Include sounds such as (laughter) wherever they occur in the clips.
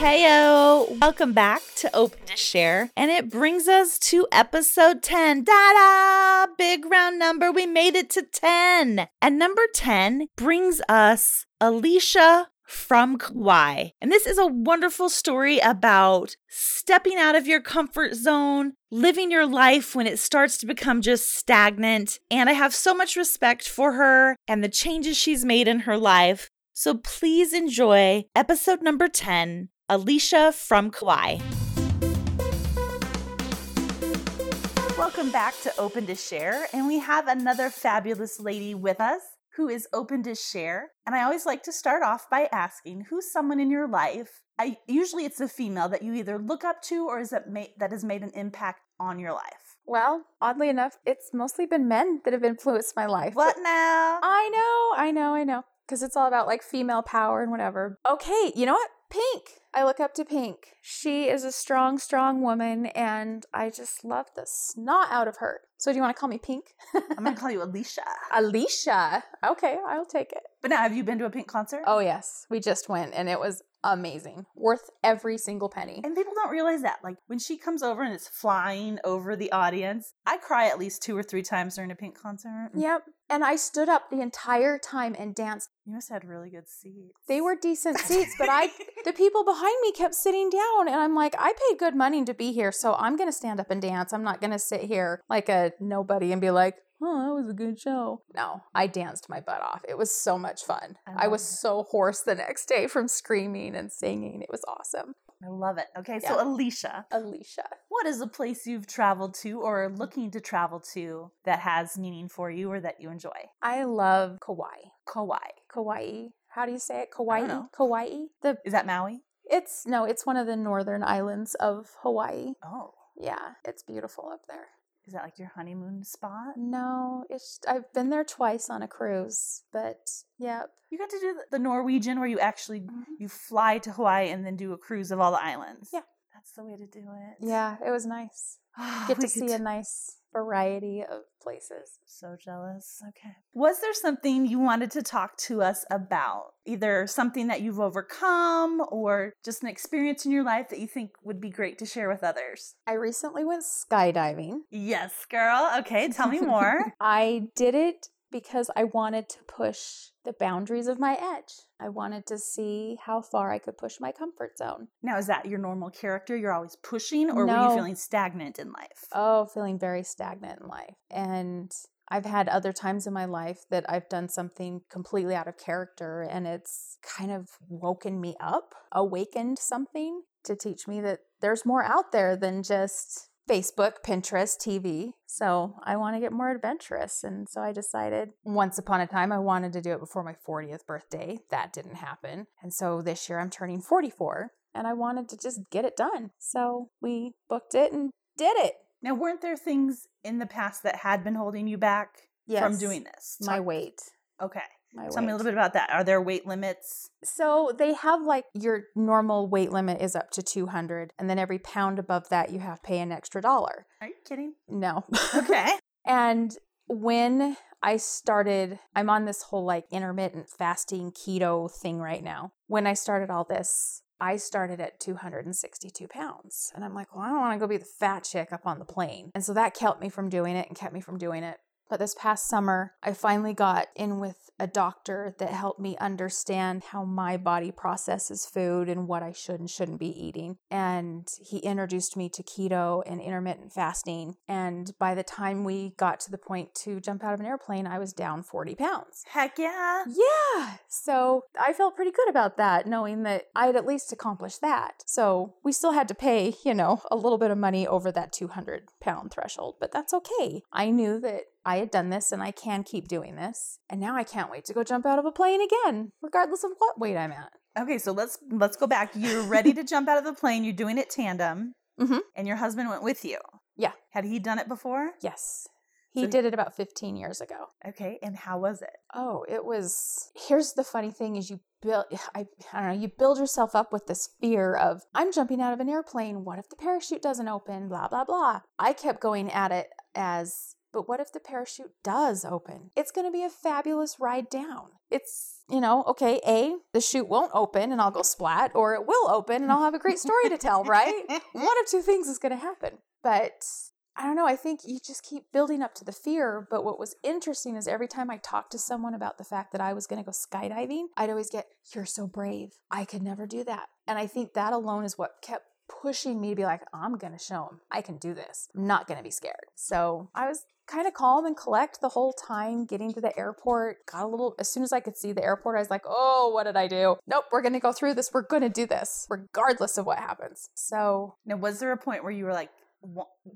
Heyo, welcome back to Open to Share. And it brings us to episode 10. Da da! Big round number. We made it to 10. And number 10 brings us Alicia from Kauai. And this is a wonderful story about stepping out of your comfort zone, living your life when it starts to become just stagnant. And I have so much respect for her and the changes she's made in her life. So please enjoy episode number 10 Alicia from Kauai. Welcome back to Open to Share, and we have another fabulous lady with us who is open to share. And I always like to start off by asking who's someone in your life? I usually it's a female that you either look up to or is that ma- that has made an impact on your life. Well, oddly enough, it's mostly been men that have influenced my life. What now? I know, I know, I know. Because it's all about like female power and whatever. Okay, you know what? Pink. I look up to Pink. She is a strong, strong woman, and I just love the snot out of her. So, do you want to call me Pink? I'm gonna call you (laughs) Alicia. Alicia. Okay, I'll take it. But now, have you been to a Pink concert? Oh, yes. We just went, and it was amazing. Worth every single penny. And people don't realize that. Like when she comes over and it's flying over the audience, I cry at least two or three times during a Pink concert. Yep. And I stood up the entire time and danced. You must have had really good seats. They were decent (laughs) seats, but I the people behind me kept sitting down and I'm like, I paid good money to be here, so I'm gonna stand up and dance. I'm not gonna sit here like a nobody and be like, oh, that was a good show. No, I danced my butt off. It was so much fun. I I, was it. so hoarse the next day from screaming and singing. It was awesome. I love it. Okay, so Alicia, Alicia. what is a place you've traveled to or are looking to travel to that has meaning for you or that you enjoy? I love Kauai. Kauai. Kauai. How do you say it? Kauai? Kauai? The Is that Maui? it's no, it's one of the northern islands of Hawaii. Oh. Yeah, it's beautiful up there. Is that like your honeymoon spot? No, it's I've been there twice on a cruise, but yep. You got to do the- Norwegian where you actually you fly to Hawaii and then do a cruise of all the islands. Yeah. That's the way to do it. Yeah, it was nice. Ah, (sighs) Get to see could- a nice variety of places. So jealous. Okay. Was there something you wanted to talk to us about? Either something that you've overcome or just an experience in your life that you think would be great to share with others? I recently went skydiving. Yes, girl. Okay, tell me more. (laughs) I did it because I wanted to push the boundaries of my edge. I wanted to see how far I could push my comfort zone. now, is that your normal character? You're always pushing, or were you feeling stagnant in life? Oh, feeling very stagnant in life. And I've had other times in my life that I've done something completely out of character and it's kind of woken me up, awakened something to teach me that there's more out there than just Facebook, Pinterest, TV. So I want to get more adventurous. And so I decided once upon a time I wanted to do it before my 40th birthday. That didn't happen. And so this year I'm turning 44 and I wanted to just get it done. So we booked it and did it. Now, weren't there things in the past that had been holding you back from doing this? my Talk- weight. Okay. My Tell me a little bit about that. Are there weight limits? So they have like your normal weight limit is up to 200 and then every pound above that you have to pay an extra dollar. Are you kidding? No. Okay. (laughs) and when I started I'm on this whole like intermittent fasting keto thing right now. When I started all this I started at 262 pounds. And I'm like, well, I don't want to go be the fat chick up on the plane. And so that kept me from doing it and kept me from doing it. But this past summer, I finally got in with a doctor that helped me understand how my body processes food and what I should and shouldn't be eating. And he introduced me to keto and intermittent fasting. And by the time we got to the point to jump out of an airplane, I was down 40 pounds. Heck yeah. Yeah. So I felt pretty good about that, knowing that I'd at least accomplished that. So we still had to pay, you know, a little bit of money over that 200 pound threshold, but that's okay. I knew that I had done this and I can keep doing this. And now I can't wait to go jump out of a plane again, regardless of what weight I'm at. Okay, so let's let's go back. You're ready to jump out of the plane. You're doing it tandem, Mhm. and your husband went with you. Yeah. Had he done it before? Yes. He So- did it about 15 years ago. Okay, and how was it? Oh, it was. Here's the funny thing: is you build. (sighs) I, I don't know. You build yourself up with this fear of I'm jumping out of an airplane. What if the parachute doesn't open? Blah blah blah. I kept going at it as But what if the parachute does open? It's going to be a fabulous ride down. It's, you know, okay, A, the chute won't open and I'll go splat, or it will open and I'll have a great story to tell, right? (laughs) One of two things is going to happen. But I don't know. I think you just keep building up to the fear. But what was interesting is every time I talked to someone about the fact that I was going to go skydiving, I'd always get, You're so brave. I could never do that. And I think that alone is what kept pushing me to be like, I'm going to show them I can do this. I'm not going to be scared. So I was kind of calm and collect the whole time getting to the airport. Got a little, as soon as I could see the airport, I was like, oh, what did I do? Nope, we're going to go through this. We're going to do this regardless of what happens. So, now, was there a point where you were like,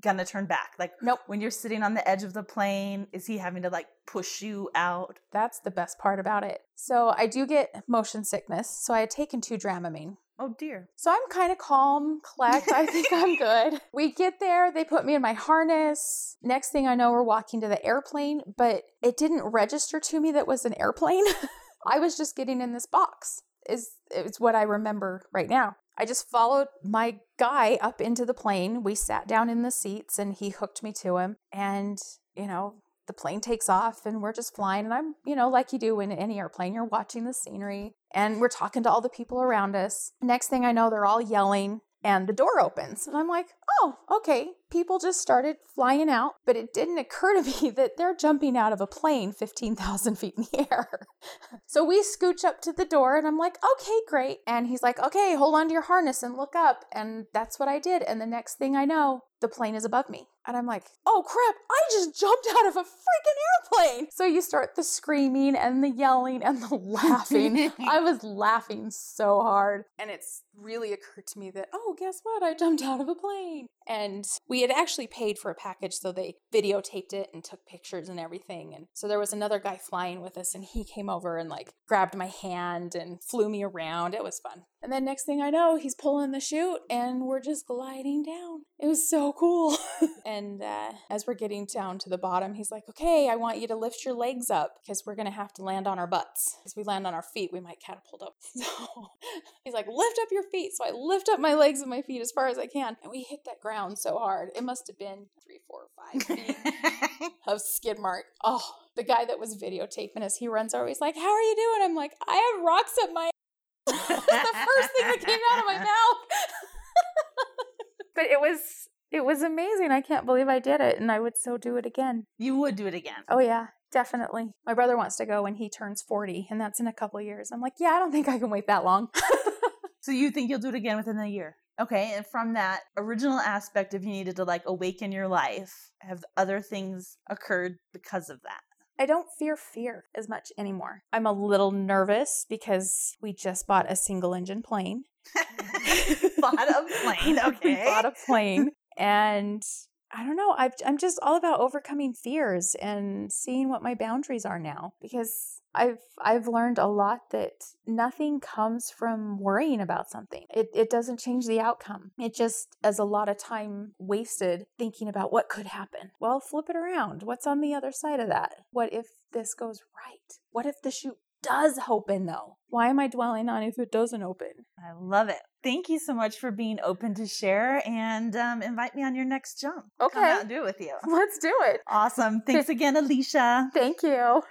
gonna turn back like nope when you're sitting on the edge of the plane is he having to like push you out that's the best part about it so i do get motion sickness so i had taken two dramamine Oh dear. So I'm kind of calm, collect. I think I'm (laughs) good. We get there, they put me in my harness. Next thing I know, we're walking to the airplane, but it didn't register to me that was an airplane. (laughs) I was just getting in this box. Is it's what I remember right now. I just followed my guy up into the plane. We sat down in the seats and he hooked me to him. And, you know, the plane takes off and we're just flying. And I'm, you know, like you do in any airplane, you're watching the scenery and we're talking to all the people around us. Next thing I know, they're all yelling and the door opens. And I'm like, oh, okay. People just started flying out, but it didn't occur to (laughs) me that they're jumping out of a plane 15,000 feet in the air. (laughs) so we scooch up to the door and I'm like, okay, great. And he's like, okay, hold on to your harness and look up. And that's what I did. And the next thing I know, the plane is above me. And I'm like, oh crap, I just jumped out of a freaking airplane. So you start the screaming and the yelling and the (laughs) laughing. I was laughing so hard. And it's really occurred to me that, oh, guess what? I jumped out of a plane. And we had actually paid for a package, so they videotaped it and took pictures and everything. And so there was another guy flying with us, and he came over and like grabbed my hand and flew me around. It was fun. And then next thing I know, he's pulling the chute, and we're just gliding down. It was so cool. (laughs) and uh, as we're getting down to the bottom, he's like, okay, I want you to lift your legs up because we're going to have to land on our butts. If we land on our feet, we might catapult up. (laughs) So he's like, lift up your feet. So I lift up my legs and my feet as far as I can. And we hit that ground so hard. It must have been three, four, five (laughs) feet of skid mark. Oh, the guy that was videotaping us, he runs over. He's like, how are you doing? I'm like, I have rocks up my (laughs) the first thing that came out of my mouth. but it was it was amazing. I can't believe I did it and I would so do it again. You would do it again. Oh yeah, definitely. My brother wants to go when he turns 40 and that's in a couple years. I'm like, "Yeah, I don't think I can wait that long." (laughs) so you think you'll do it again within a year? Okay, and from that original aspect of you needed to like awaken your life, have other things occurred because of that? I don't fear fear as much anymore. I'm a little nervous because we just bought a single engine plane. (laughs) bought a plane, okay. (laughs) we bought a plane. And I don't know. i am just all about overcoming fears and seeing what my boundaries are now because I've I've learned a lot that nothing comes from worrying about something. It it doesn't change the outcome. It just is a lot of time wasted thinking about what could happen. Well, flip it around. What's on the other side of that? What if this goes right? What if the chute does open though? Why am I dwelling on if it doesn't open? I love it. Thank you so much for being open to share and um, invite me on your next jump. Okay. Come out and do it with you. (laughs) Let's do it. Awesome. Thanks (laughs) again, Alicia. Thank you.